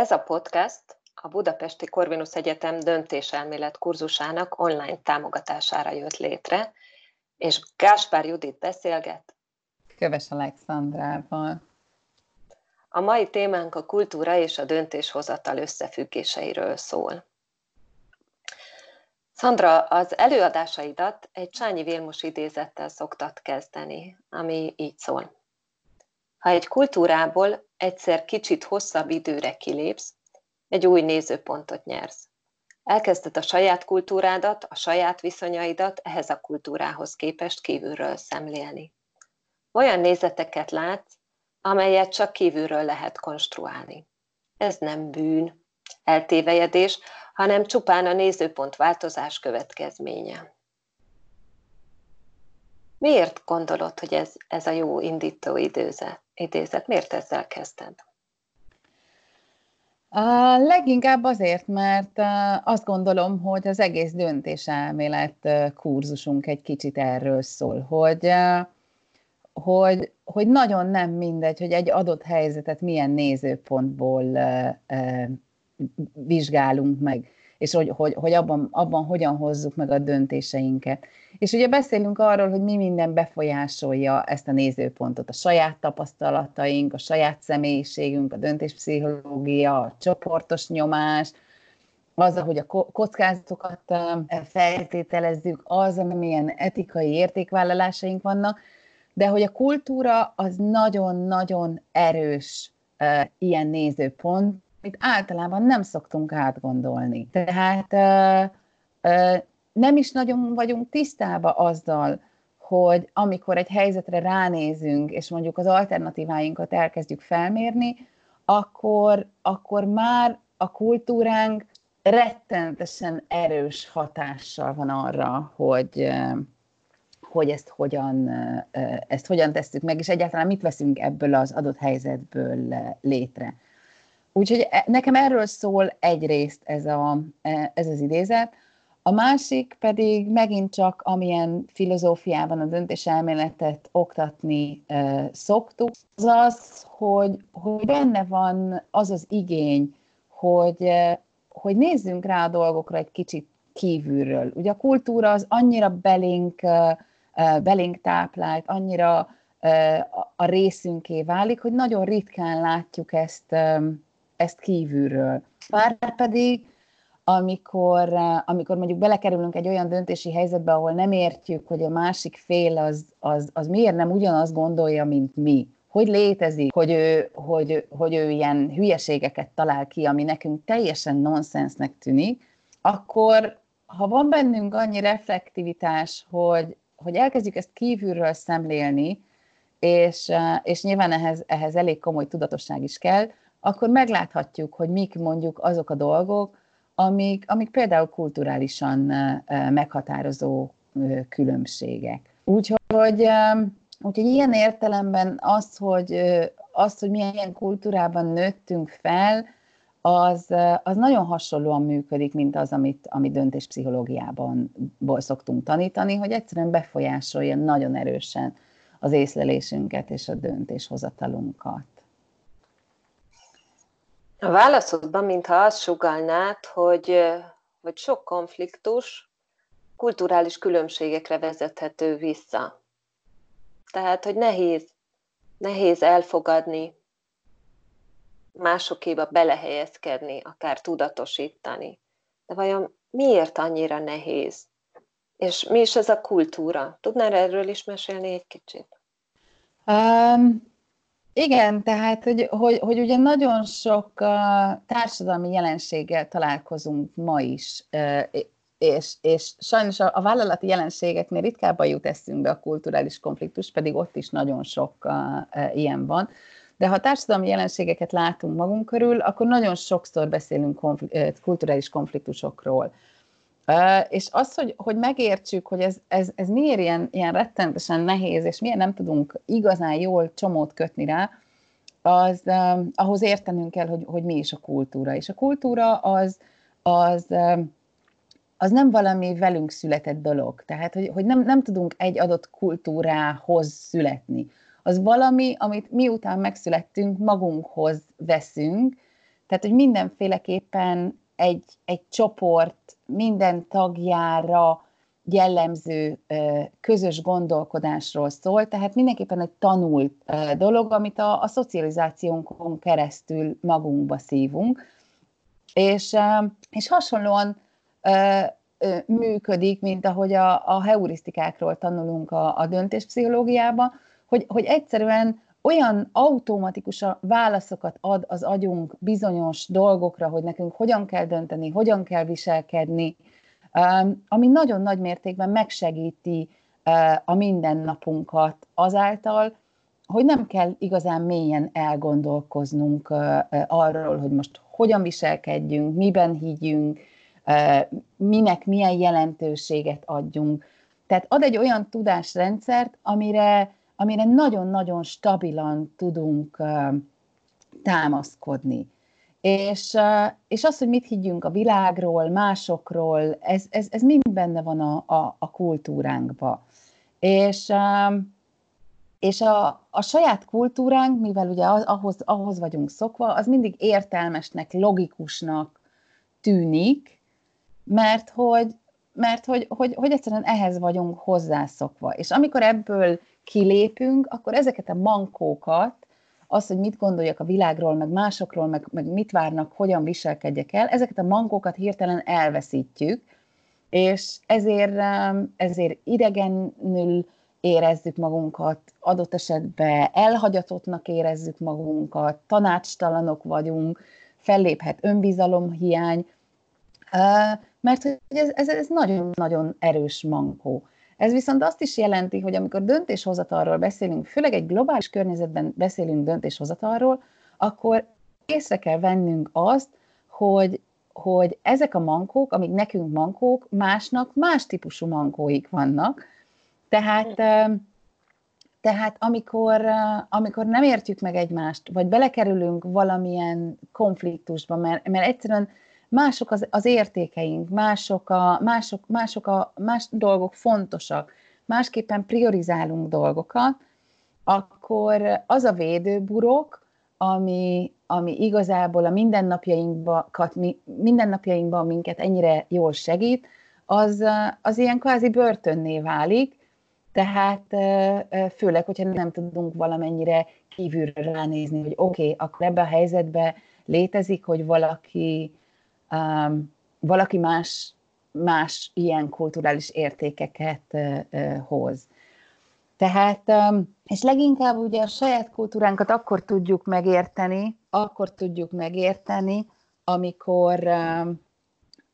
Ez a podcast a Budapesti Corvinus Egyetem döntéselmélet kurzusának online támogatására jött létre, és Gáspár Judit beszélget. Köves Alexandrával. A mai témánk a kultúra és a döntéshozatal összefüggéseiről szól. Szandra, az előadásaidat egy Csányi Vilmos idézettel szoktat kezdeni, ami így szól. Ha egy kultúrából egyszer kicsit hosszabb időre kilépsz, egy új nézőpontot nyersz. Elkezded a saját kultúrádat, a saját viszonyaidat ehhez a kultúrához képest kívülről szemlélni. Olyan nézeteket látsz, amelyet csak kívülről lehet konstruálni. Ez nem bűn, eltévejedés, hanem csupán a nézőpont változás következménye. Miért gondolod, hogy ez, ez a jó indító időzet, idézet? Miért ezzel kezdted? A leginkább azért, mert azt gondolom, hogy az egész döntéselmélet kurzusunk egy kicsit erről szól, hogy, hogy, hogy nagyon nem mindegy, hogy egy adott helyzetet milyen nézőpontból vizsgálunk meg és hogy, hogy, hogy abban, abban hogyan hozzuk meg a döntéseinket. És ugye beszélünk arról, hogy mi minden befolyásolja ezt a nézőpontot, a saját tapasztalataink, a saját személyiségünk, a döntéspszichológia, a csoportos nyomás, az, ahogy a kockázatokat feltételezzük, az, amilyen etikai értékvállalásaink vannak, de hogy a kultúra az nagyon-nagyon erős ilyen nézőpont, amit általában nem szoktunk átgondolni. Tehát nem is nagyon vagyunk tisztába azzal, hogy amikor egy helyzetre ránézünk, és mondjuk az alternatíváinkat elkezdjük felmérni, akkor, akkor már a kultúránk rettentesen erős hatással van arra, hogy, hogy ezt hogyan, ezt hogyan tesszük meg, és egyáltalán mit veszünk ebből az adott helyzetből létre. Úgyhogy e, nekem erről szól egyrészt ez, a, e, ez az idézet, a másik pedig megint csak, amilyen filozófiában a döntéselméletet oktatni e, szoktuk, az az, hogy, hogy benne van az az igény, hogy, e, hogy nézzünk rá a dolgokra egy kicsit kívülről. Ugye a kultúra az annyira belénk, e, belénk táplált, annyira e, a részünké válik, hogy nagyon ritkán látjuk ezt ezt kívülről. Már pedig, amikor, amikor mondjuk belekerülünk egy olyan döntési helyzetbe, ahol nem értjük, hogy a másik fél az, az, az miért nem ugyanazt gondolja, mint mi, hogy létezik, hogy ő, hogy, hogy ő ilyen hülyeségeket talál ki, ami nekünk teljesen nonsensnek tűnik, akkor ha van bennünk annyi reflektivitás, hogy, hogy elkezdjük ezt kívülről szemlélni, és, és nyilván ehhez, ehhez elég komoly tudatosság is kell, akkor megláthatjuk, hogy mik mondjuk azok a dolgok, amik, amik például kulturálisan meghatározó különbségek. Úgyhogy, úgyhogy ilyen értelemben az, hogy, az, hogy milyen kultúrában nőttünk fel, az, az nagyon hasonlóan működik, mint az, amit, amit döntéspszichológiában szoktunk tanítani, hogy egyszerűen befolyásolja nagyon erősen az észlelésünket és a döntéshozatalunkat. A válaszodban, mintha azt sugalnád, hogy, hogy sok konfliktus kulturális különbségekre vezethető vissza. Tehát, hogy nehéz, nehéz elfogadni, másokéba belehelyezkedni, akár tudatosítani. De vajon miért annyira nehéz? És mi is ez a kultúra? Tudnál erről is mesélni egy kicsit? Um, igen, tehát, hogy, hogy, hogy ugye nagyon sok társadalmi jelenséggel találkozunk ma is, és, és sajnos a, a vállalati jelenségeknél ritkábban jut eszünkbe a kulturális konfliktus, pedig ott is nagyon sok ilyen van. De ha társadalmi jelenségeket látunk magunk körül, akkor nagyon sokszor beszélünk konfl- kulturális konfliktusokról. És az, hogy, hogy megértsük, hogy ez, ez, ez miért ilyen, ilyen rettentesen nehéz, és miért nem tudunk igazán jól csomót kötni rá, az uh, ahhoz értenünk kell, hogy, hogy mi is a kultúra. És a kultúra az, az, uh, az nem valami velünk született dolog. Tehát, hogy, hogy nem, nem tudunk egy adott kultúrához születni. Az valami, amit miután megszülettünk, magunkhoz veszünk, Tehát, hogy mindenféleképpen egy, egy csoport minden tagjára jellemző közös gondolkodásról szól, tehát mindenképpen egy tanult dolog, amit a, a szocializációnkon keresztül magunkba szívunk, és, és hasonlóan működik, mint ahogy a, a heurisztikákról tanulunk a, a döntéspszichológiában, hogy, hogy egyszerűen olyan automatikus válaszokat ad az agyunk bizonyos dolgokra, hogy nekünk hogyan kell dönteni, hogyan kell viselkedni, ami nagyon nagy mértékben megsegíti a mindennapunkat azáltal, hogy nem kell igazán mélyen elgondolkoznunk arról, hogy most hogyan viselkedjünk, miben higgyünk, minek milyen jelentőséget adjunk. Tehát ad egy olyan tudásrendszert, amire, amire nagyon-nagyon stabilan tudunk támaszkodni. És, és az, hogy mit higgyünk a világról, másokról, ez, ez, ez mind benne van a, a, a kultúránkba. És, és a, a saját kultúránk, mivel ugye ahhoz, ahhoz vagyunk szokva, az mindig értelmesnek, logikusnak tűnik, mert hogy, mert hogy, hogy, hogy egyszerűen ehhez vagyunk hozzászokva. És amikor ebből kilépünk, akkor ezeket a mankókat, az, hogy mit gondoljak a világról, meg másokról, meg, meg mit várnak, hogyan viselkedjek el, ezeket a mankókat hirtelen elveszítjük, és ezért, ezért idegenül érezzük magunkat, adott esetben elhagyatottnak érezzük magunkat, tanácstalanok vagyunk, felléphet önbizalomhiány, mert ez, ez, ez nagyon-nagyon erős mankó. Ez viszont azt is jelenti, hogy amikor döntéshozatalról beszélünk, főleg egy globális környezetben beszélünk döntéshozatalról, akkor észre kell vennünk azt, hogy, hogy ezek a mankók, amik nekünk mankók, másnak más típusú mankóik vannak. Tehát, tehát amikor, amikor nem értjük meg egymást, vagy belekerülünk valamilyen konfliktusba, mert, mert egyszerűen mások az, az értékeink, mások a, mások, mások a más dolgok fontosak, másképpen priorizálunk dolgokat, akkor az a védőburok, ami, ami igazából a mindennapjainkban, mindennapjainkban minket ennyire jól segít, az, az ilyen kvázi börtönné válik, tehát főleg, hogyha nem tudunk valamennyire kívülről ránézni, hogy oké, okay, akkor ebben a helyzetben létezik, hogy valaki um, valaki más, más ilyen kulturális értékeket uh, uh, hoz. Tehát, um, és leginkább ugye a saját kultúránkat akkor tudjuk megérteni, akkor tudjuk megérteni, amikor, um,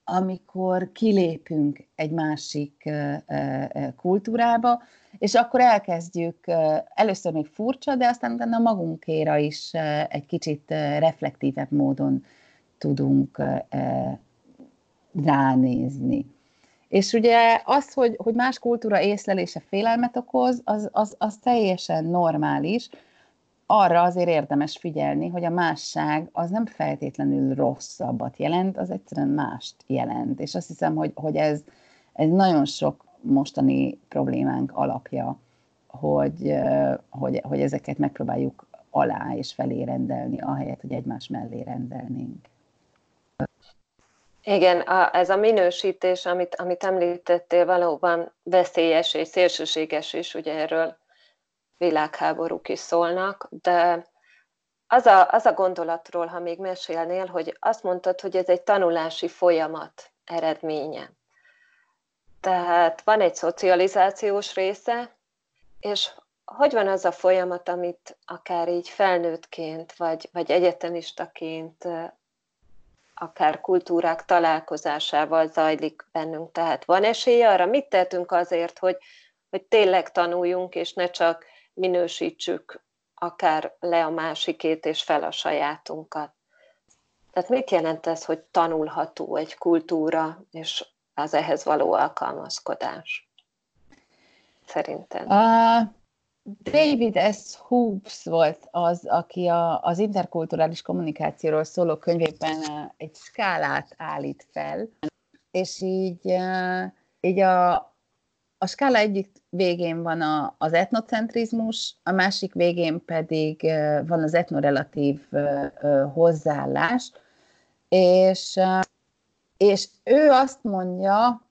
amikor kilépünk egy másik uh, kultúrába, és akkor elkezdjük, először még furcsa, de aztán utána magunkéra is egy kicsit reflektívebb módon tudunk ránézni. És ugye az, hogy, hogy más kultúra észlelése félelmet okoz, az, az, az teljesen normális. Arra azért érdemes figyelni, hogy a másság az nem feltétlenül rosszabbat jelent, az egyszerűen mást jelent. És azt hiszem, hogy, hogy ez, ez nagyon sok mostani problémánk alapja, hogy, hogy, hogy ezeket megpróbáljuk alá és felé rendelni, ahelyett, hogy egymás mellé rendelnénk. Igen, a, ez a minősítés, amit, amit említettél, valóban veszélyes és szélsőséges is, ugye erről világháborúk is szólnak, de az a, az a gondolatról, ha még mesélnél, hogy azt mondtad, hogy ez egy tanulási folyamat eredménye. Tehát van egy szocializációs része, és hogy van az a folyamat, amit akár így felnőttként, vagy, vagy egyetemistaként akár kultúrák találkozásával zajlik bennünk. Tehát van esély arra, mit tehetünk azért, hogy, hogy tényleg tanuljunk, és ne csak minősítsük akár le a másikét és fel a sajátunkat. Tehát mit jelent ez, hogy tanulható egy kultúra, és az ehhez való alkalmazkodás? Szerintem. David S. Hoops volt az, aki a, az interkulturális kommunikációról szóló könyvében egy skálát állít fel, és így, így a, a skála egyik végén van a, az etnocentrizmus, a másik végén pedig van az etnorelatív hozzáállás, És, és ő azt mondja,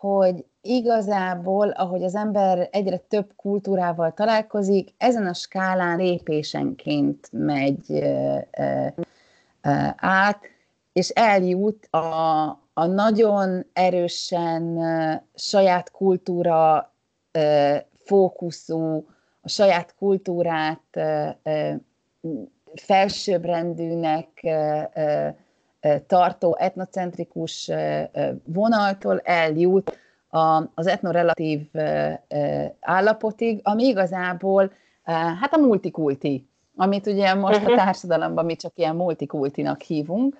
hogy igazából, ahogy az ember egyre több kultúrával találkozik, ezen a skálán lépésenként megy át, és eljut a, a nagyon erősen saját kultúra fókuszú, a saját kultúrát felsőbbrendűnek tartó etnocentrikus vonaltól eljut az etnorelatív állapotig, ami igazából hát a multikulti, amit ugye most a mhm. társadalomban mi csak ilyen multikultinak hívunk.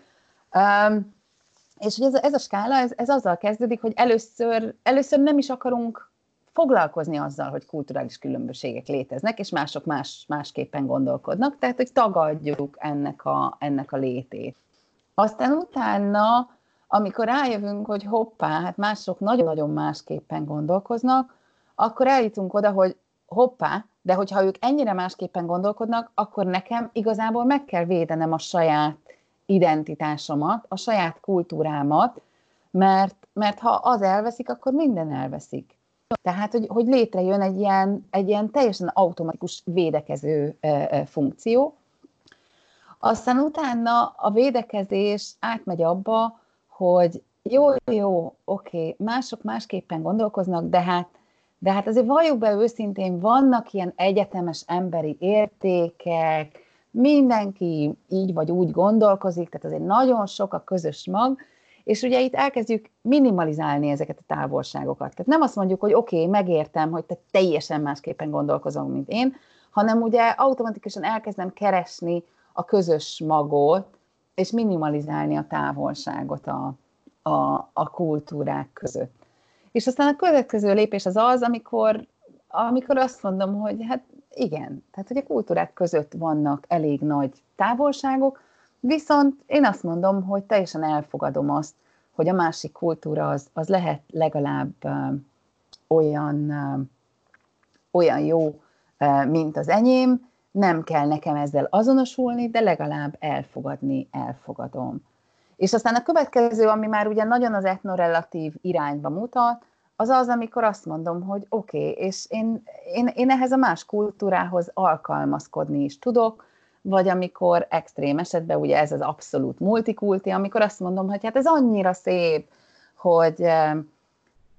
És hogy ez a, ez a skála, ez, ez azzal kezdődik, hogy először, először nem is akarunk foglalkozni azzal, hogy kulturális különbségek léteznek, és mások más, másképpen gondolkodnak, tehát hogy tagadjuk ennek a, ennek a létét. Aztán utána, amikor rájövünk, hogy hoppá, hát mások nagyon-nagyon másképpen gondolkoznak, akkor eljutunk oda, hogy hoppá, de hogyha ők ennyire másképpen gondolkodnak, akkor nekem igazából meg kell védenem a saját identitásomat, a saját kultúrámat, mert, mert ha az elveszik, akkor minden elveszik. Tehát, hogy, hogy létrejön egy ilyen, egy ilyen teljesen automatikus védekező e, funkció. Aztán utána a védekezés átmegy abba, hogy jó, jó, oké, mások másképpen gondolkoznak, de hát, de hát azért valljuk be őszintén, vannak ilyen egyetemes emberi értékek, mindenki így vagy úgy gondolkozik, tehát azért nagyon sok a közös mag, és ugye itt elkezdjük minimalizálni ezeket a távolságokat. Tehát nem azt mondjuk, hogy oké, okay, megértem, hogy te teljesen másképpen gondolkozom, mint én, hanem ugye automatikusan elkezdem keresni a közös magot, és minimalizálni a távolságot a, a, a kultúrák között. És aztán a következő lépés az az, amikor, amikor azt mondom, hogy hát igen, tehát hogy a kultúrák között vannak elég nagy távolságok, viszont én azt mondom, hogy teljesen elfogadom azt, hogy a másik kultúra az, az lehet legalább uh, olyan, uh, olyan jó, uh, mint az enyém, nem kell nekem ezzel azonosulni, de legalább elfogadni, elfogadom. És aztán a következő, ami már ugye nagyon az etnorelatív irányba mutat, az az, amikor azt mondom, hogy oké, okay, és én, én, én ehhez a más kultúrához alkalmazkodni is tudok, vagy amikor extrém esetben, ugye ez az abszolút multikulti, amikor azt mondom, hogy hát ez annyira szép, hogy, eh,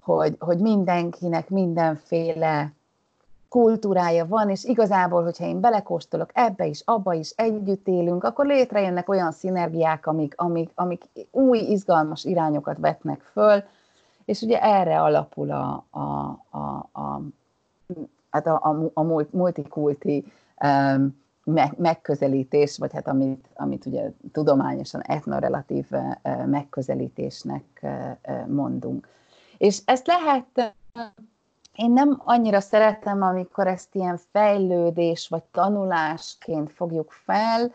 hogy, hogy mindenkinek mindenféle kultúrája van, és igazából, hogyha én belekóstolok ebbe is, abba is, együtt élünk, akkor létrejönnek olyan szinergiák, amik, amik, amik új, izgalmas irányokat vetnek föl, és ugye erre alapul a, a, a, a, hát a, a, a multikulti um, megközelítés, vagy hát amit, amit ugye tudományosan etnorelatív megközelítésnek mondunk. És ezt lehet, én nem annyira szeretem, amikor ezt ilyen fejlődés vagy tanulásként fogjuk fel,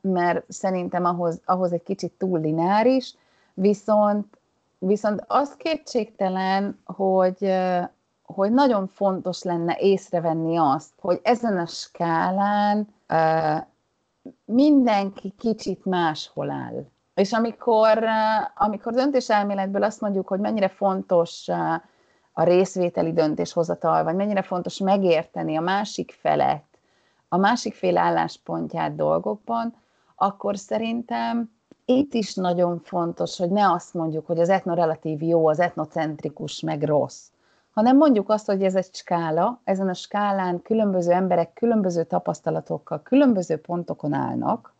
mert szerintem ahhoz, ahhoz egy kicsit túl lineáris, viszont, viszont az kétségtelen, hogy, hogy nagyon fontos lenne észrevenni azt, hogy ezen a skálán mindenki kicsit máshol áll. És amikor, amikor döntéselméletből azt mondjuk, hogy mennyire fontos a részvételi döntéshozatal, vagy mennyire fontos megérteni a másik felet, a másik fél álláspontját dolgokban, akkor szerintem itt is nagyon fontos, hogy ne azt mondjuk, hogy az etnorelatív jó, az etnocentrikus meg rossz, hanem mondjuk azt, hogy ez egy skála, ezen a skálán különböző emberek különböző tapasztalatokkal, különböző pontokon állnak,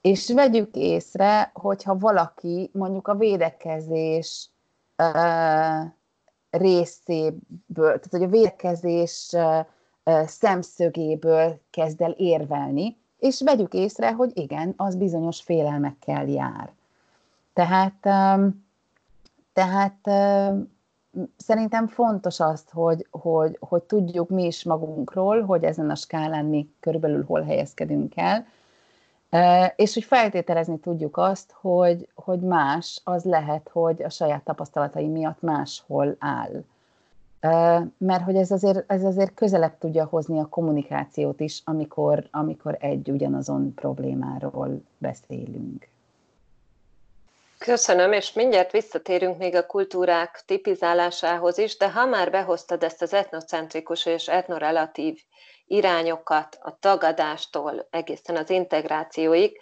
és vegyük észre, hogyha valaki mondjuk a védekezés részéből, tehát hogy a védekezés szemszögéből kezd el érvelni, és vegyük észre, hogy igen, az bizonyos félelmekkel jár. Tehát, tehát szerintem fontos azt, hogy, hogy, hogy tudjuk mi is magunkról, hogy ezen a skálán mi körülbelül hol helyezkedünk el, és hogy feltételezni tudjuk azt, hogy, hogy más az lehet, hogy a saját tapasztalatai miatt máshol áll. Mert hogy ez azért, ez azért közelebb tudja hozni a kommunikációt is, amikor, amikor egy ugyanazon problémáról beszélünk. Köszönöm, és mindjárt visszatérünk még a kultúrák tipizálásához is, de ha már behoztad ezt az etnocentrikus és etnorelatív irányokat a tagadástól egészen az integrációig,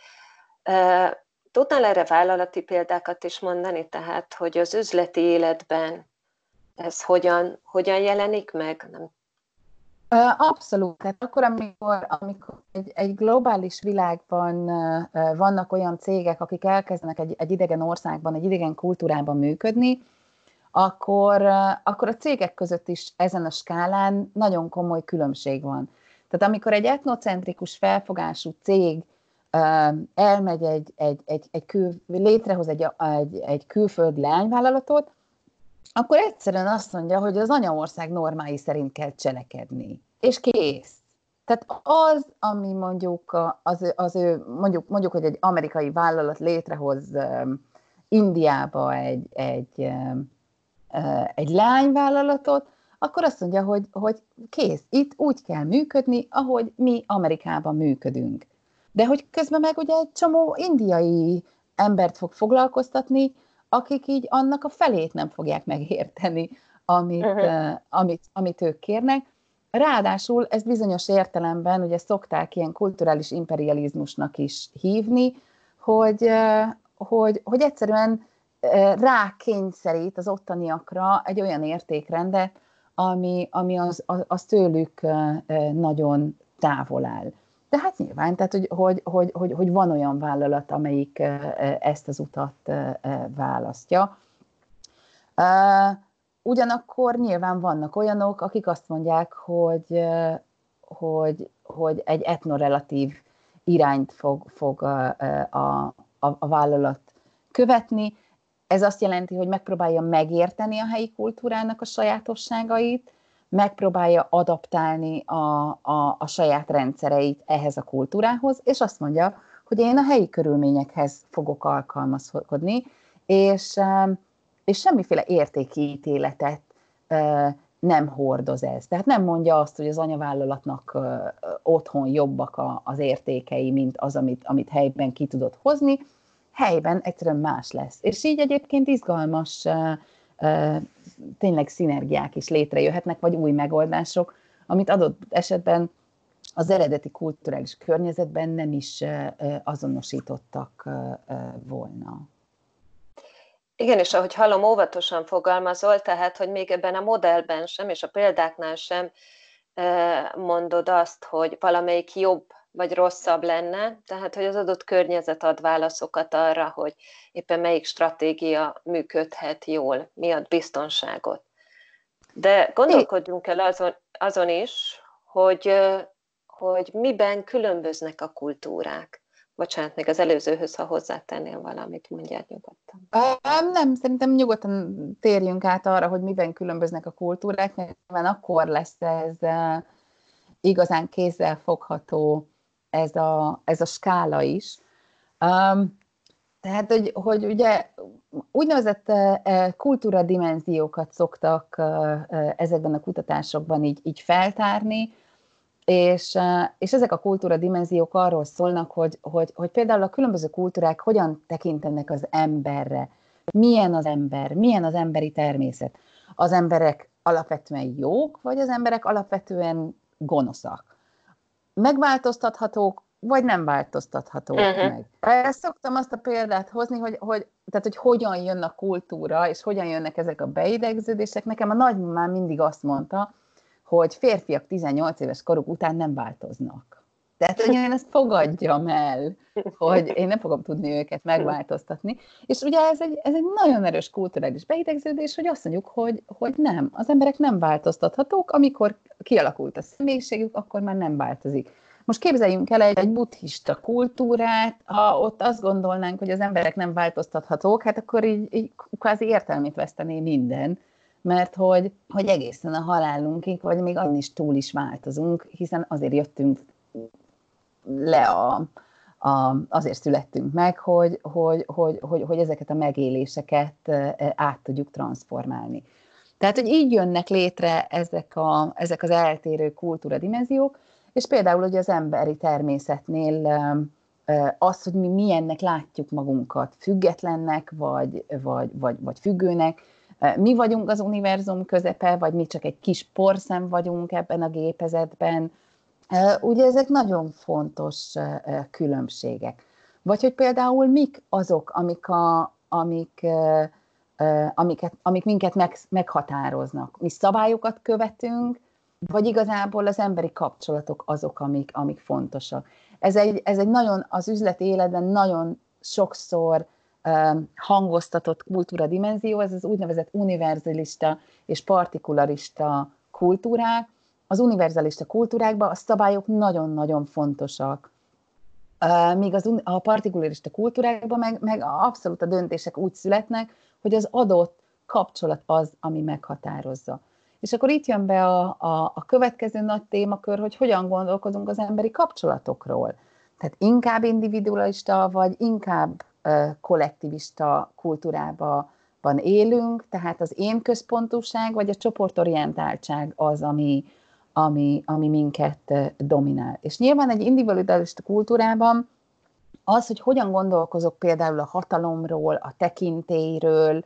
tudnál erre vállalati példákat is mondani, tehát hogy az üzleti életben ez hogyan, hogyan jelenik meg? Nem Abszolút. Tehát akkor, amikor, amikor egy, egy globális világban vannak olyan cégek, akik elkezdenek egy, egy idegen országban, egy idegen kultúrában működni, akkor, akkor a cégek között is ezen a skálán nagyon komoly különbség van. Tehát amikor egy etnocentrikus felfogású cég elmegy egy, egy, egy, egy kül, létrehoz egy, egy, egy külföldi lányvállalatot, akkor egyszerűen azt mondja, hogy az anyaország normái szerint kell cselekedni. És kész. Tehát az, ami mondjuk az, az ő, mondjuk, mondjuk, hogy egy amerikai vállalat létrehoz Indiába egy, egy, egy lányvállalatot, akkor azt mondja, hogy, hogy kész, itt úgy kell működni, ahogy mi Amerikában működünk. De hogy közben meg ugye egy csomó indiai embert fog foglalkoztatni, akik így annak a felét nem fogják megérteni, amit, uh-huh. uh, amit, amit ők kérnek. Ráadásul ezt bizonyos értelemben ugye szokták ilyen kulturális imperializmusnak is hívni, hogy, uh, hogy, hogy egyszerűen rákényszerít az ottaniakra egy olyan értékrendet, ami, ami az, az, az tőlük nagyon távol áll. De hát nyilván, tehát hogy, hogy, hogy, hogy, hogy van olyan vállalat, amelyik ezt az utat választja. Ugyanakkor nyilván vannak olyanok, akik azt mondják, hogy, hogy, hogy egy etnorelatív irányt fog, fog a, a, a vállalat követni. Ez azt jelenti, hogy megpróbálja megérteni a helyi kultúrának a sajátosságait, megpróbálja adaptálni a, a, a saját rendszereit ehhez a kultúrához, és azt mondja, hogy én a helyi körülményekhez fogok alkalmazkodni, és, és semmiféle értékítéletet nem hordoz ez. Tehát nem mondja azt, hogy az anyavállalatnak otthon jobbak az értékei, mint az, amit, amit helyben ki tudott hozni, helyben egyszerűen más lesz. És így egyébként izgalmas tényleg szinergiák is létrejöhetnek, vagy új megoldások, amit adott esetben az eredeti kulturális környezetben nem is azonosítottak volna. Igen, és ahogy hallom, óvatosan fogalmazol, tehát, hogy még ebben a modellben sem, és a példáknál sem mondod azt, hogy valamelyik jobb vagy rosszabb lenne, tehát hogy az adott környezet ad válaszokat arra, hogy éppen melyik stratégia működhet jól, mi ad biztonságot. De gondolkodjunk el azon, azon is, hogy, hogy miben különböznek a kultúrák. Bocsánat, még az előzőhöz, ha hozzátennél valamit, mondjál nyugodtan. Nem, szerintem nyugodtan térjünk át arra, hogy miben különböznek a kultúrák, mert akkor lesz ez igazán kézzel fogható ez a, ez a skála is. Um, tehát, hogy, hogy ugye úgynevezett uh, kultúradimenziókat szoktak ezekben a kutatásokban így, így feltárni, és, és ezek a kultúradimenziók arról szólnak, hogy, hogy, hogy például a különböző kultúrák hogyan tekintenek az emberre, milyen az ember, milyen az emberi természet. Az emberek alapvetően jók, vagy az emberek alapvetően gonoszak megváltoztathatók, vagy nem változtathatók uh-huh. meg. Ezt szoktam azt a példát hozni, hogy, hogy, tehát, hogy hogyan jön a kultúra, és hogyan jönnek ezek a beidegződések. Nekem a nagymamám mindig azt mondta, hogy férfiak 18 éves koruk után nem változnak. Tehát, hogy én ezt fogadjam el, hogy én nem fogom tudni őket megváltoztatni. És ugye ez egy, ez egy nagyon erős kulturális beidegződés, hogy azt mondjuk, hogy, hogy nem, az emberek nem változtathatók, amikor kialakult a személyiségük, akkor már nem változik. Most képzeljünk el egy, egy buddhista kultúrát, ha ott azt gondolnánk, hogy az emberek nem változtathatók, hát akkor így, így kvázi értelmét vesztené minden, mert hogy, hogy egészen a halálunkig, vagy még annyi is túl is változunk, hiszen azért jöttünk le a, a, azért születtünk meg, hogy, hogy, hogy, hogy, hogy ezeket a megéléseket át tudjuk transformálni. Tehát, hogy így jönnek létre ezek, a, ezek az eltérő kultúra dimenziók, és például hogy az emberi természetnél az, hogy mi milyennek látjuk magunkat, függetlennek, vagy, vagy, vagy, vagy függőnek, mi vagyunk az univerzum közepe, vagy mi csak egy kis porszem vagyunk ebben a gépezetben. Ugye ezek nagyon fontos különbségek. Vagy hogy például mik azok, amik, a, amik, amiket, amik minket meg, meghatároznak. Mi szabályokat követünk, vagy igazából az emberi kapcsolatok azok, amik, amik fontosak. Ez egy, ez egy nagyon, az üzleti életben nagyon sokszor hangoztatott kultúra dimenzió, ez az úgynevezett univerzalista és partikularista kultúrák. Az univerzalista kultúrákban a szabályok nagyon-nagyon fontosak. Míg az, a partikularista kultúrákban meg, meg abszolút a döntések úgy születnek, hogy az adott kapcsolat az, ami meghatározza. És akkor itt jön be a, a, a következő nagy témakör, hogy hogyan gondolkozunk az emberi kapcsolatokról. Tehát inkább individualista, vagy inkább kollektivista kultúrában élünk, tehát az én központúság vagy a csoportorientáltság az, ami, ami, ami minket dominál. És nyilván egy individualista kultúrában az, hogy hogyan gondolkozok például a hatalomról, a tekintélyről,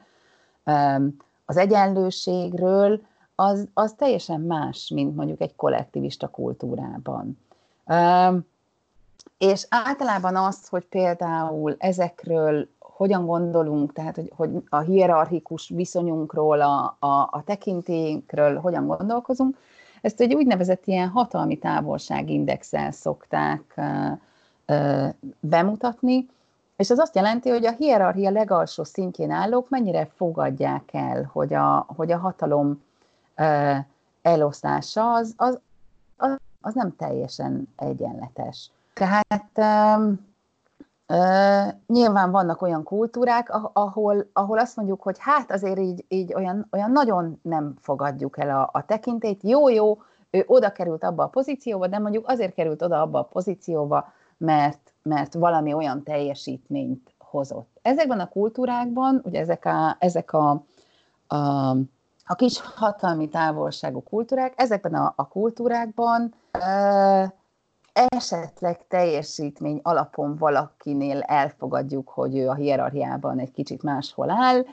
az egyenlőségről, az, az teljesen más, mint mondjuk egy kollektivista kultúrában. És általában az, hogy például ezekről hogyan gondolunk, tehát hogy, hogy a hierarchikus viszonyunkról, a, a, a tekintélyünkről hogyan gondolkozunk, ezt egy úgynevezett ilyen hatalmi távolságindexel szokták bemutatni, és az azt jelenti, hogy a hierarchia legalsó szintjén állók mennyire fogadják el, hogy a, hogy a hatalom eloszlása az, az, az, nem teljesen egyenletes. Tehát uh, nyilván vannak olyan kultúrák, ahol, ahol azt mondjuk, hogy hát azért így, így olyan, olyan nagyon nem fogadjuk el a, a tekintét. Jó, jó, ő oda került abba a pozícióba, de mondjuk azért került oda abba a pozícióba, mert, mert valami olyan teljesítményt hozott. Ezekben a kultúrákban, ugye ezek a, ezek a, a, a kis hatalmi távolságú kultúrák, ezekben a, a kultúrákban uh, esetleg teljesítmény alapon valakinél elfogadjuk, hogy ő a hierarchiában egy kicsit máshol áll,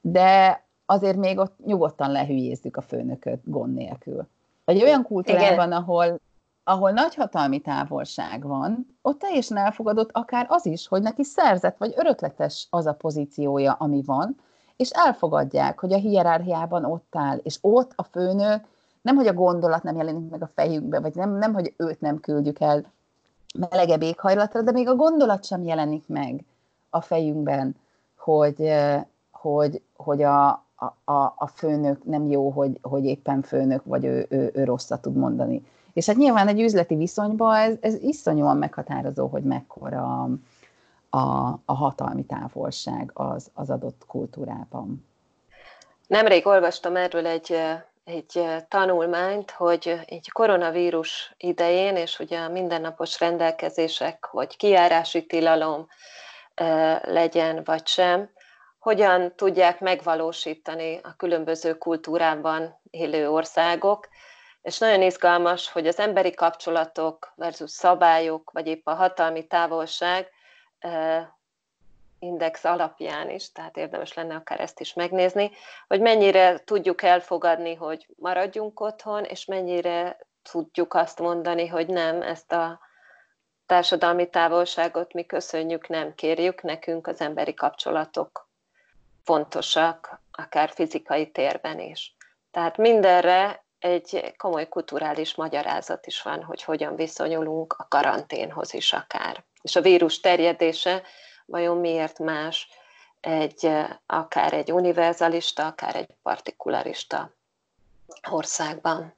de azért még ott nyugodtan lehülyézzük a főnököt gond nélkül. Egy olyan kultúrában, ahol, ahol nagy hatalmi távolság van, ott teljesen elfogadott akár az is, hogy neki szerzett vagy örökletes az a pozíciója, ami van, és elfogadják, hogy a hierarchiában ott áll, és ott a főnök nem, hogy a gondolat nem jelenik meg a fejünkbe, vagy nem, nem hogy őt nem küldjük el melegebb éghajlatra, de még a gondolat sem jelenik meg a fejünkben, hogy, hogy, hogy a, a, a főnök nem jó, hogy, hogy éppen főnök, vagy ő, ő, ő rosszat tud mondani. És hát nyilván egy üzleti viszonyban ez, ez iszonyúan meghatározó, hogy mekkora a, a hatalmi távolság az, az adott kultúrában. Nemrég olvastam erről egy egy tanulmányt, hogy egy koronavírus idején, és ugye a mindennapos rendelkezések, hogy kiárási tilalom legyen vagy sem, hogyan tudják megvalósítani a különböző kultúrában élő országok, és nagyon izgalmas, hogy az emberi kapcsolatok versus szabályok, vagy épp a hatalmi távolság index alapján is, tehát érdemes lenne akár ezt is megnézni, hogy mennyire tudjuk elfogadni, hogy maradjunk otthon, és mennyire tudjuk azt mondani, hogy nem, ezt a társadalmi távolságot mi köszönjük, nem kérjük, nekünk az emberi kapcsolatok fontosak, akár fizikai térben is. Tehát mindenre egy komoly kulturális magyarázat is van, hogy hogyan viszonyulunk a karanténhoz is akár. És a vírus terjedése vajon miért más egy, akár egy univerzalista, akár egy partikularista országban.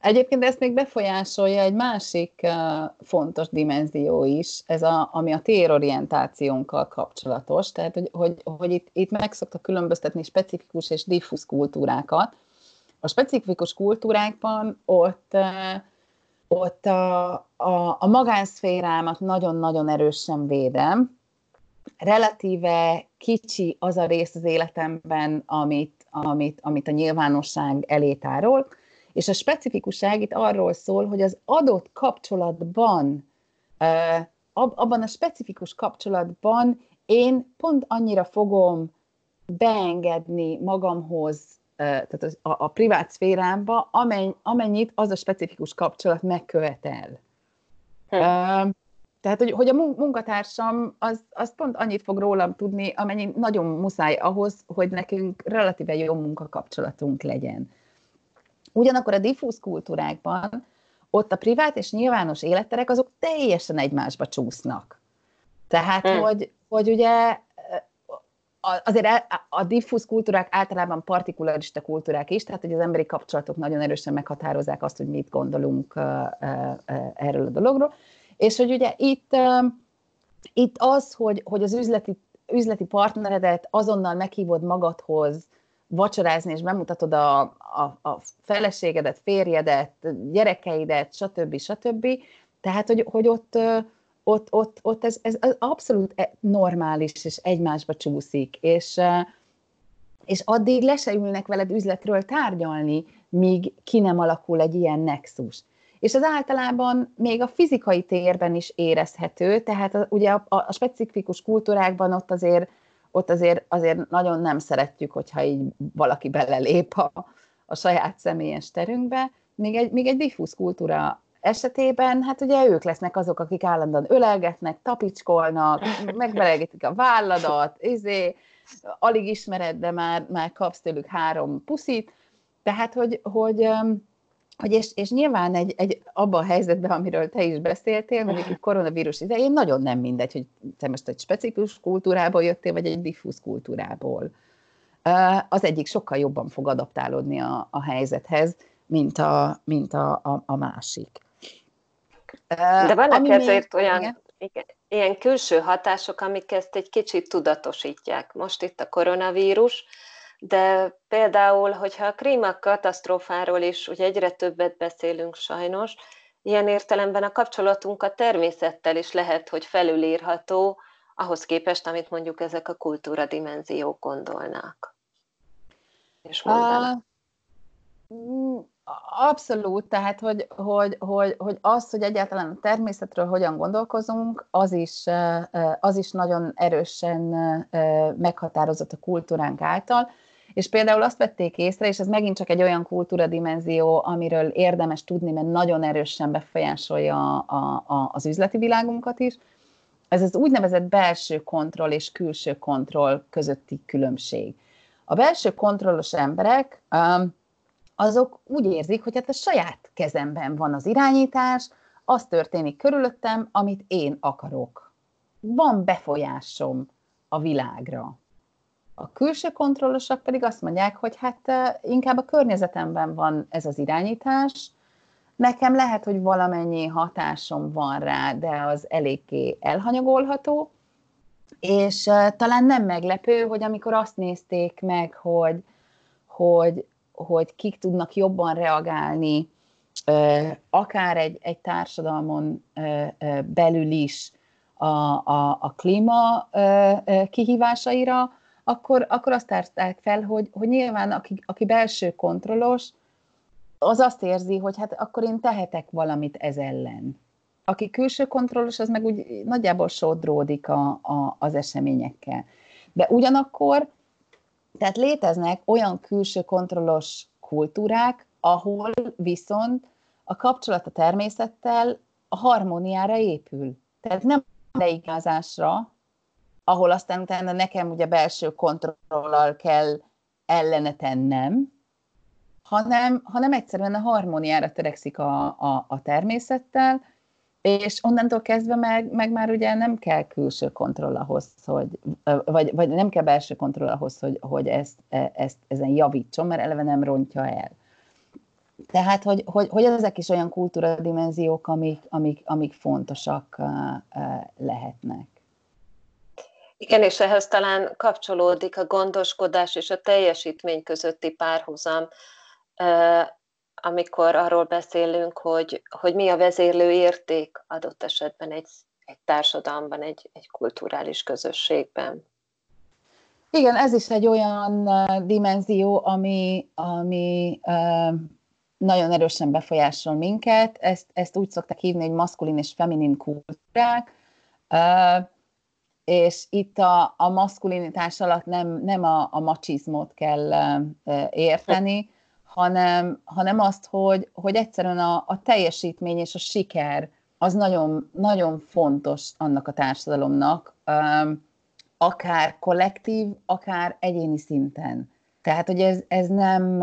Egyébként ezt még befolyásolja egy másik uh, fontos dimenzió is, ez a, ami a térorientációnkkal kapcsolatos, tehát hogy, hogy, hogy itt, itt meg szoktak különböztetni specifikus és diffus kultúrákat. A specifikus kultúrákban ott uh, ott a, a, a magánszférámat nagyon-nagyon erősen védem. Relatíve kicsi az a rész az életemben, amit, amit, amit a nyilvánosság elé tárol, és a specifikusság itt arról szól, hogy az adott kapcsolatban abban a specifikus kapcsolatban én pont annyira fogom beengedni magamhoz, tehát a, a privát szférámba, amennyit az a specifikus kapcsolat megkövetel. Hm. Tehát, hogy, hogy a munkatársam az, az pont annyit fog rólam tudni, amennyi nagyon muszáj ahhoz, hogy nekünk relatíve jó munkakapcsolatunk legyen. Ugyanakkor a diffúz kultúrákban ott a privát és nyilvános életterek azok teljesen egymásba csúsznak. Tehát, hmm. hogy, hogy ugye azért a diffúz kultúrák általában partikularista kultúrák is, tehát hogy az emberi kapcsolatok nagyon erősen meghatározzák azt, hogy mit gondolunk erről a dologról, és hogy ugye itt, itt az, hogy, hogy az üzleti, üzleti partneredet azonnal meghívod magadhoz vacsorázni, és bemutatod a, a, a feleségedet, férjedet, gyerekeidet, stb. stb. Tehát, hogy, hogy ott, ott, ott, ott ez, ez abszolút e, normális, és egymásba csúszik, és, és addig le se ülnek veled üzletről tárgyalni, míg ki nem alakul egy ilyen nexus. És az általában még a fizikai térben is érezhető, tehát a, ugye a, a specifikus kultúrákban ott azért, ott azért, azért nagyon nem szeretjük, hogyha így valaki belelép a, a saját személyes terünkbe, még egy, még egy diffúz kultúra esetében, hát ugye ők lesznek azok, akik állandóan ölelgetnek, tapicskolnak, megbelegetik a válladat, izé, alig ismered, de már, már kapsz tőlük három puszit, tehát, hogy, hogy hogy és, és nyilván egy, egy abban a helyzetben, amiről te is beszéltél, mondjuk egy koronavírus idején nagyon nem mindegy, hogy te most egy specifikus kultúrából jöttél, vagy egy diffúz kultúrából. Az egyik sokkal jobban fog adaptálódni a, a helyzethez, mint a, mint a, a, a másik. De vannak ezért még, olyan igen? Igen, ilyen külső hatások, amik ezt egy kicsit tudatosítják. Most itt a koronavírus, de például, hogyha a klíma katasztrófáról is ugye egyre többet beszélünk sajnos, ilyen értelemben a kapcsolatunk a természettel is lehet, hogy felülírható, ahhoz képest, amit mondjuk ezek a kultúra dimenziók gondolnak. És mondanak. Abszolút, tehát hogy, hogy, hogy, hogy az, hogy egyáltalán a természetről hogyan gondolkozunk, az is, az is nagyon erősen meghatározott a kultúránk által. És például azt vették észre, és ez megint csak egy olyan kultúradimenzió, amiről érdemes tudni, mert nagyon erősen befolyásolja a, a, az üzleti világunkat is, ez az úgynevezett belső kontroll és külső kontroll közötti különbség. A belső kontrollos emberek um, azok úgy érzik, hogy hát a saját kezemben van az irányítás, az történik körülöttem, amit én akarok. Van befolyásom a világra. A külső kontrollosok pedig azt mondják, hogy hát inkább a környezetemben van ez az irányítás, nekem lehet, hogy valamennyi hatásom van rá, de az eléggé elhanyagolható, és talán nem meglepő, hogy amikor azt nézték meg, hogy, hogy, hogy kik tudnak jobban reagálni, akár egy, egy társadalmon belül is a, a, a klíma kihívásaira, akkor, akkor azt tárták fel, hogy, hogy nyilván aki, aki belső kontrollos, az azt érzi, hogy hát akkor én tehetek valamit ez ellen. Aki külső kontrollos, az meg úgy nagyjából sodródik a, a, az eseményekkel. De ugyanakkor, tehát léteznek olyan külső kontrollos kultúrák, ahol viszont a kapcsolat a természettel a harmóniára épül. Tehát nem leigázásra, ahol aztán utána nekem ugye belső kontrollal kell ellene tennem, hanem, hanem egyszerűen a harmóniára törekszik a, a, a természettel, és onnantól kezdve meg, meg már ugye nem kell külső kontroll ahhoz, hogy, vagy, vagy nem kell belső kontroll ahhoz, hogy, hogy ezt, e, ezt, ezen javítson, mert eleve nem rontja el. Tehát, hogy, hogy, hogy ezek is olyan kultúradimenziók, amik, amik, amik fontosak lehetnek. Igen, és ehhez talán kapcsolódik a gondoskodás és a teljesítmény közötti párhuzam, amikor arról beszélünk, hogy, hogy mi a vezérlő érték adott esetben egy, egy társadalomban, egy, egy kulturális közösségben. Igen, ez is egy olyan dimenzió, ami, ami nagyon erősen befolyásol minket. Ezt, ezt úgy szokták hívni, hogy maszkulin és feminin kultúrák és itt a, a maszkulinitás alatt nem, nem a, a macsizmot kell érteni, hanem, hanem azt, hogy, hogy egyszerűen a, a teljesítmény és a siker az nagyon, nagyon fontos annak a társadalomnak, akár kollektív, akár egyéni szinten. Tehát, hogy ez, ez, nem,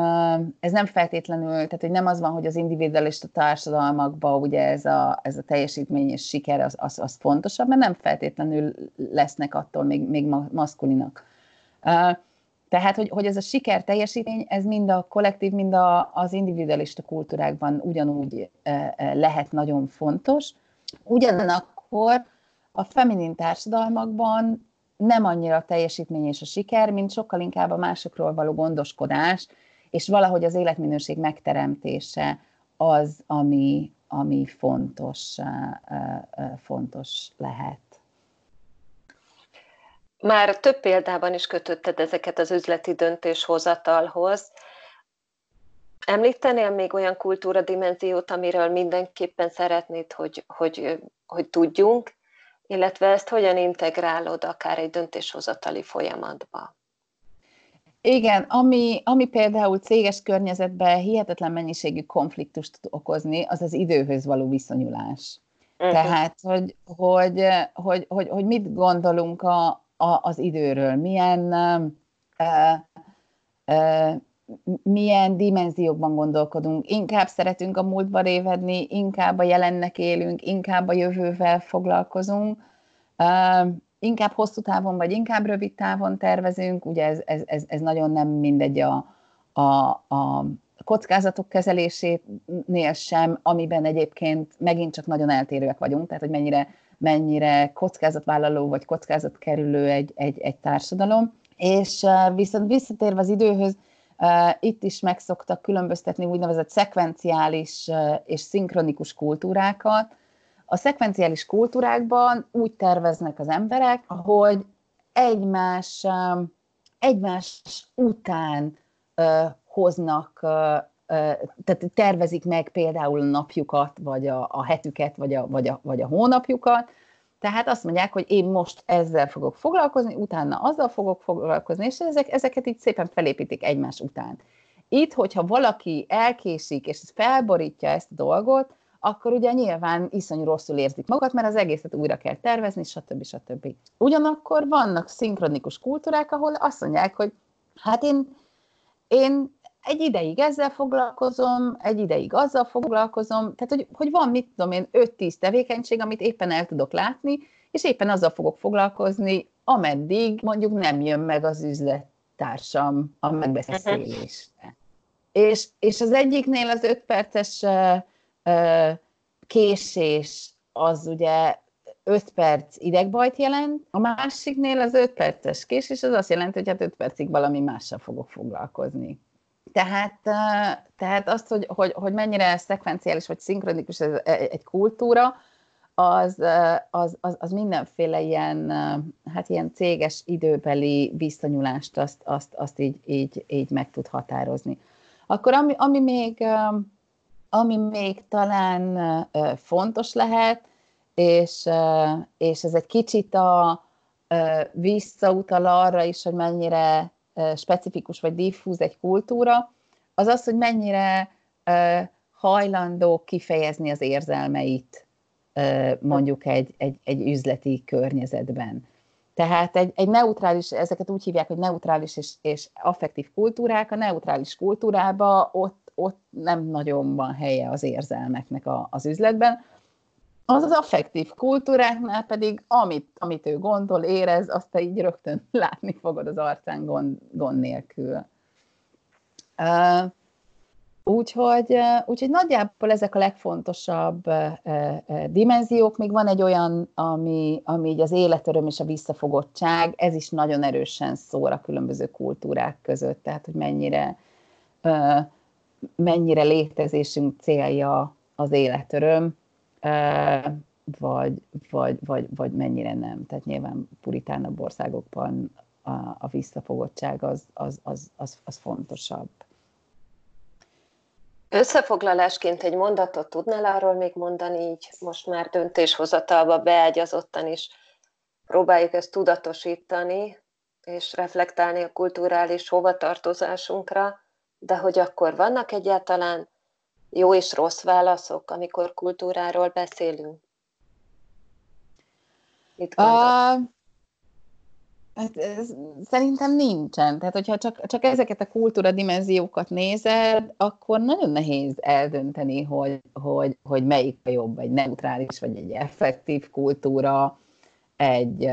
ez nem feltétlenül, tehát, hogy nem az van, hogy az individualista társadalmakban ugye ez a, ez a teljesítmény és siker az, az, az fontosabb, mert nem feltétlenül lesznek attól még, még maszkulinak. Tehát, hogy, hogy ez a siker teljesítmény, ez mind a kollektív, mind a, az individualista kultúrákban ugyanúgy lehet nagyon fontos. Ugyanakkor a feminin társadalmakban nem annyira a teljesítmény és a siker, mint sokkal inkább a másokról való gondoskodás, és valahogy az életminőség megteremtése az, ami, ami fontos, fontos lehet. Már több példában is kötötted ezeket az üzleti döntéshozatalhoz. Említenél még olyan kultúradimenziót, amiről mindenképpen szeretnéd, hogy, hogy, hogy tudjunk, illetve ezt hogyan integrálod akár egy döntéshozatali folyamatba? Igen, ami, ami például céges környezetben hihetetlen mennyiségű konfliktust tud okozni, az az időhöz való viszonyulás. Uh-huh. Tehát, hogy, hogy, hogy, hogy, hogy mit gondolunk a, a, az időről, milyen, uh, milyen dimenziókban gondolkodunk. Inkább szeretünk a múltba révedni, inkább a jelennek élünk, inkább a jövővel foglalkozunk, inkább hosszú távon, vagy inkább rövid távon tervezünk. Ugye ez, ez, ez, ez nagyon nem mindegy a, a, a kockázatok kezelésénél sem, amiben egyébként megint csak nagyon eltérőek vagyunk, tehát hogy mennyire, mennyire kockázatvállaló vagy kockázatkerülő egy, egy, egy társadalom. És viszont visszatérve az időhöz, itt is megszoktak különböztetni úgynevezett szekvenciális és szinkronikus kultúrákat. A szekvenciális kultúrákban úgy terveznek az emberek, hogy egymás, egymás után hoznak, tehát tervezik meg például a napjukat, vagy a, a hetüket, vagy a, vagy, a, vagy a hónapjukat, tehát azt mondják, hogy én most ezzel fogok foglalkozni, utána azzal fogok foglalkozni, és ezek, ezeket így szépen felépítik egymás után. Itt, hogyha valaki elkésik, és felborítja ezt a dolgot, akkor ugye nyilván iszonyú rosszul érzik magukat, mert az egészet újra kell tervezni, stb. stb. Ugyanakkor vannak szinkronikus kultúrák, ahol azt mondják, hogy hát én, én egy ideig ezzel foglalkozom, egy ideig azzal foglalkozom, tehát hogy, hogy van, mit tudom én, 5-10 tevékenység, amit éppen el tudok látni, és éppen azzal fogok foglalkozni, ameddig mondjuk nem jön meg az üzlettársam a megbeszélésre. És, és az egyiknél az 5 perces uh, uh, késés az ugye 5 perc idegbajt jelent, a másiknél az 5 perces késés az azt jelenti, hogy hát 5 percig valami mással fogok foglalkozni. Tehát, tehát azt, hogy, hogy, hogy mennyire szekvenciális vagy szinkronikus ez egy kultúra, az, az, az, az mindenféle ilyen, hát ilyen céges időbeli visszanyulást azt, azt, azt így, így, így meg tud határozni. Akkor ami, ami, még, ami még talán fontos lehet, és, és ez egy kicsit a, visszautal arra is, hogy mennyire specifikus vagy diffúz egy kultúra, az az, hogy mennyire hajlandó kifejezni az érzelmeit mondjuk egy, egy, egy üzleti környezetben. Tehát egy, egy neutrális, ezeket úgy hívják, hogy neutrális és, és affektív kultúrák, a neutrális kultúrába ott, ott nem nagyon van helye az érzelmeknek a, az üzletben, az affektív kultúráknál pedig, amit, amit ő gondol, érez, azt te így rögtön látni fogod az arcán gond, gond nélkül. Uh, úgyhogy, úgyhogy nagyjából ezek a legfontosabb dimenziók. Még van egy olyan, ami, ami így az életöröm és a visszafogottság, ez is nagyon erősen szóra a különböző kultúrák között, tehát hogy mennyire, mennyire létezésünk célja az életöröm vagy, vagy, vagy, vagy mennyire nem. Tehát nyilván puritánabb országokban a, a visszafogottság az, az, az, az, az fontosabb. Összefoglalásként egy mondatot tudnál arról még mondani, így most már döntéshozatalba beágyazottan is próbáljuk ezt tudatosítani, és reflektálni a kulturális hovatartozásunkra, de hogy akkor vannak egyáltalán jó és rossz válaszok, amikor kultúráról beszélünk? Mit uh, Hát ez, szerintem nincsen. Tehát, hogyha csak, csak ezeket a kultúra dimenziókat nézed, akkor nagyon nehéz eldönteni, hogy, hogy, hogy melyik a jobb, egy neutrális, vagy egy effektív kultúra, egy,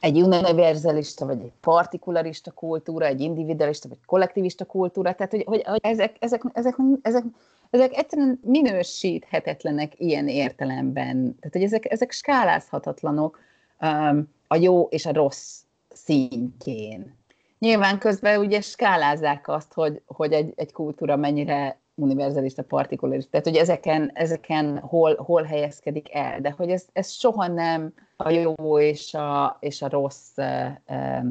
egy univerzalista, vagy egy partikularista kultúra, egy individualista, vagy kollektivista kultúra. Tehát, hogy, hogy, hogy ezek, ezek, ezek, ezek, ezek egyszerűen minősíthetetlenek ilyen értelemben. Tehát, hogy ezek, ezek skálázhatatlanok um, a jó és a rossz szintjén. Nyilván közben ugye skálázzák azt, hogy, hogy egy, egy kultúra mennyire univerzalista, partikularista, tehát hogy ezeken, ezeken hol, hol helyezkedik el, de hogy ez, ez soha nem a jó és a, és a rossz e, e,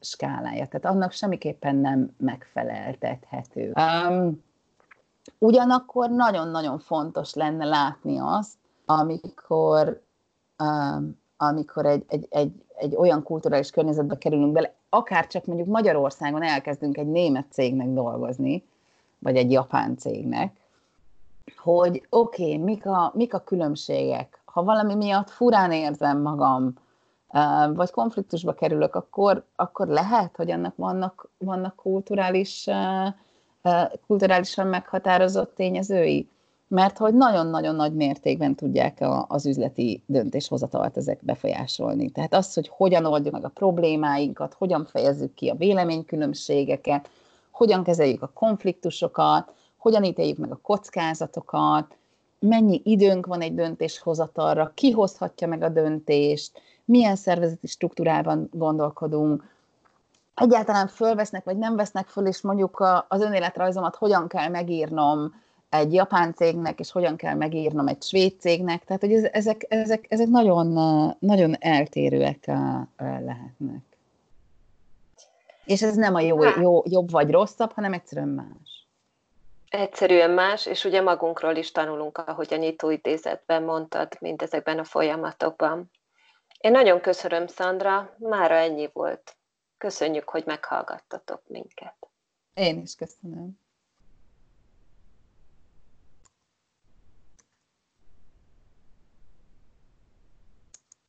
skálája, tehát annak semmiképpen nem megfeleltethető. Um, ugyanakkor nagyon-nagyon fontos lenne látni azt, amikor um, amikor egy, egy, egy, egy olyan kulturális környezetbe kerülünk bele, akár csak mondjuk Magyarországon elkezdünk egy német cégnek dolgozni, vagy egy japán cégnek, hogy oké, okay, mik, a, mik a különbségek. Ha valami miatt furán érzem magam, vagy konfliktusba kerülök, akkor, akkor lehet, hogy annak vannak, vannak kulturális, kulturálisan meghatározott tényezői mert hogy nagyon-nagyon nagy mértékben tudják a, az üzleti döntéshozatalt ezek befolyásolni. Tehát az, hogy hogyan oldjuk meg a problémáinkat, hogyan fejezzük ki a véleménykülönbségeket, hogyan kezeljük a konfliktusokat, hogyan ítéljük meg a kockázatokat, mennyi időnk van egy döntéshozatalra, ki hozhatja meg a döntést, milyen szervezeti struktúrában gondolkodunk, egyáltalán fölvesznek, vagy nem vesznek föl, és mondjuk az önéletrajzomat hogyan kell megírnom, egy japán cégnek, és hogyan kell megírnom egy svéd cégnek. Tehát, hogy ezek, ezek, ezek nagyon, nagyon eltérőek lehetnek. És ez nem a jó, hát. jó, jobb vagy rosszabb, hanem egyszerűen más. Egyszerűen más, és ugye magunkról is tanulunk, ahogy a nyitóidézetben mondtad, mindezekben a folyamatokban. Én nagyon köszönöm, Szandra, mára ennyi volt. Köszönjük, hogy meghallgattatok minket. Én is köszönöm.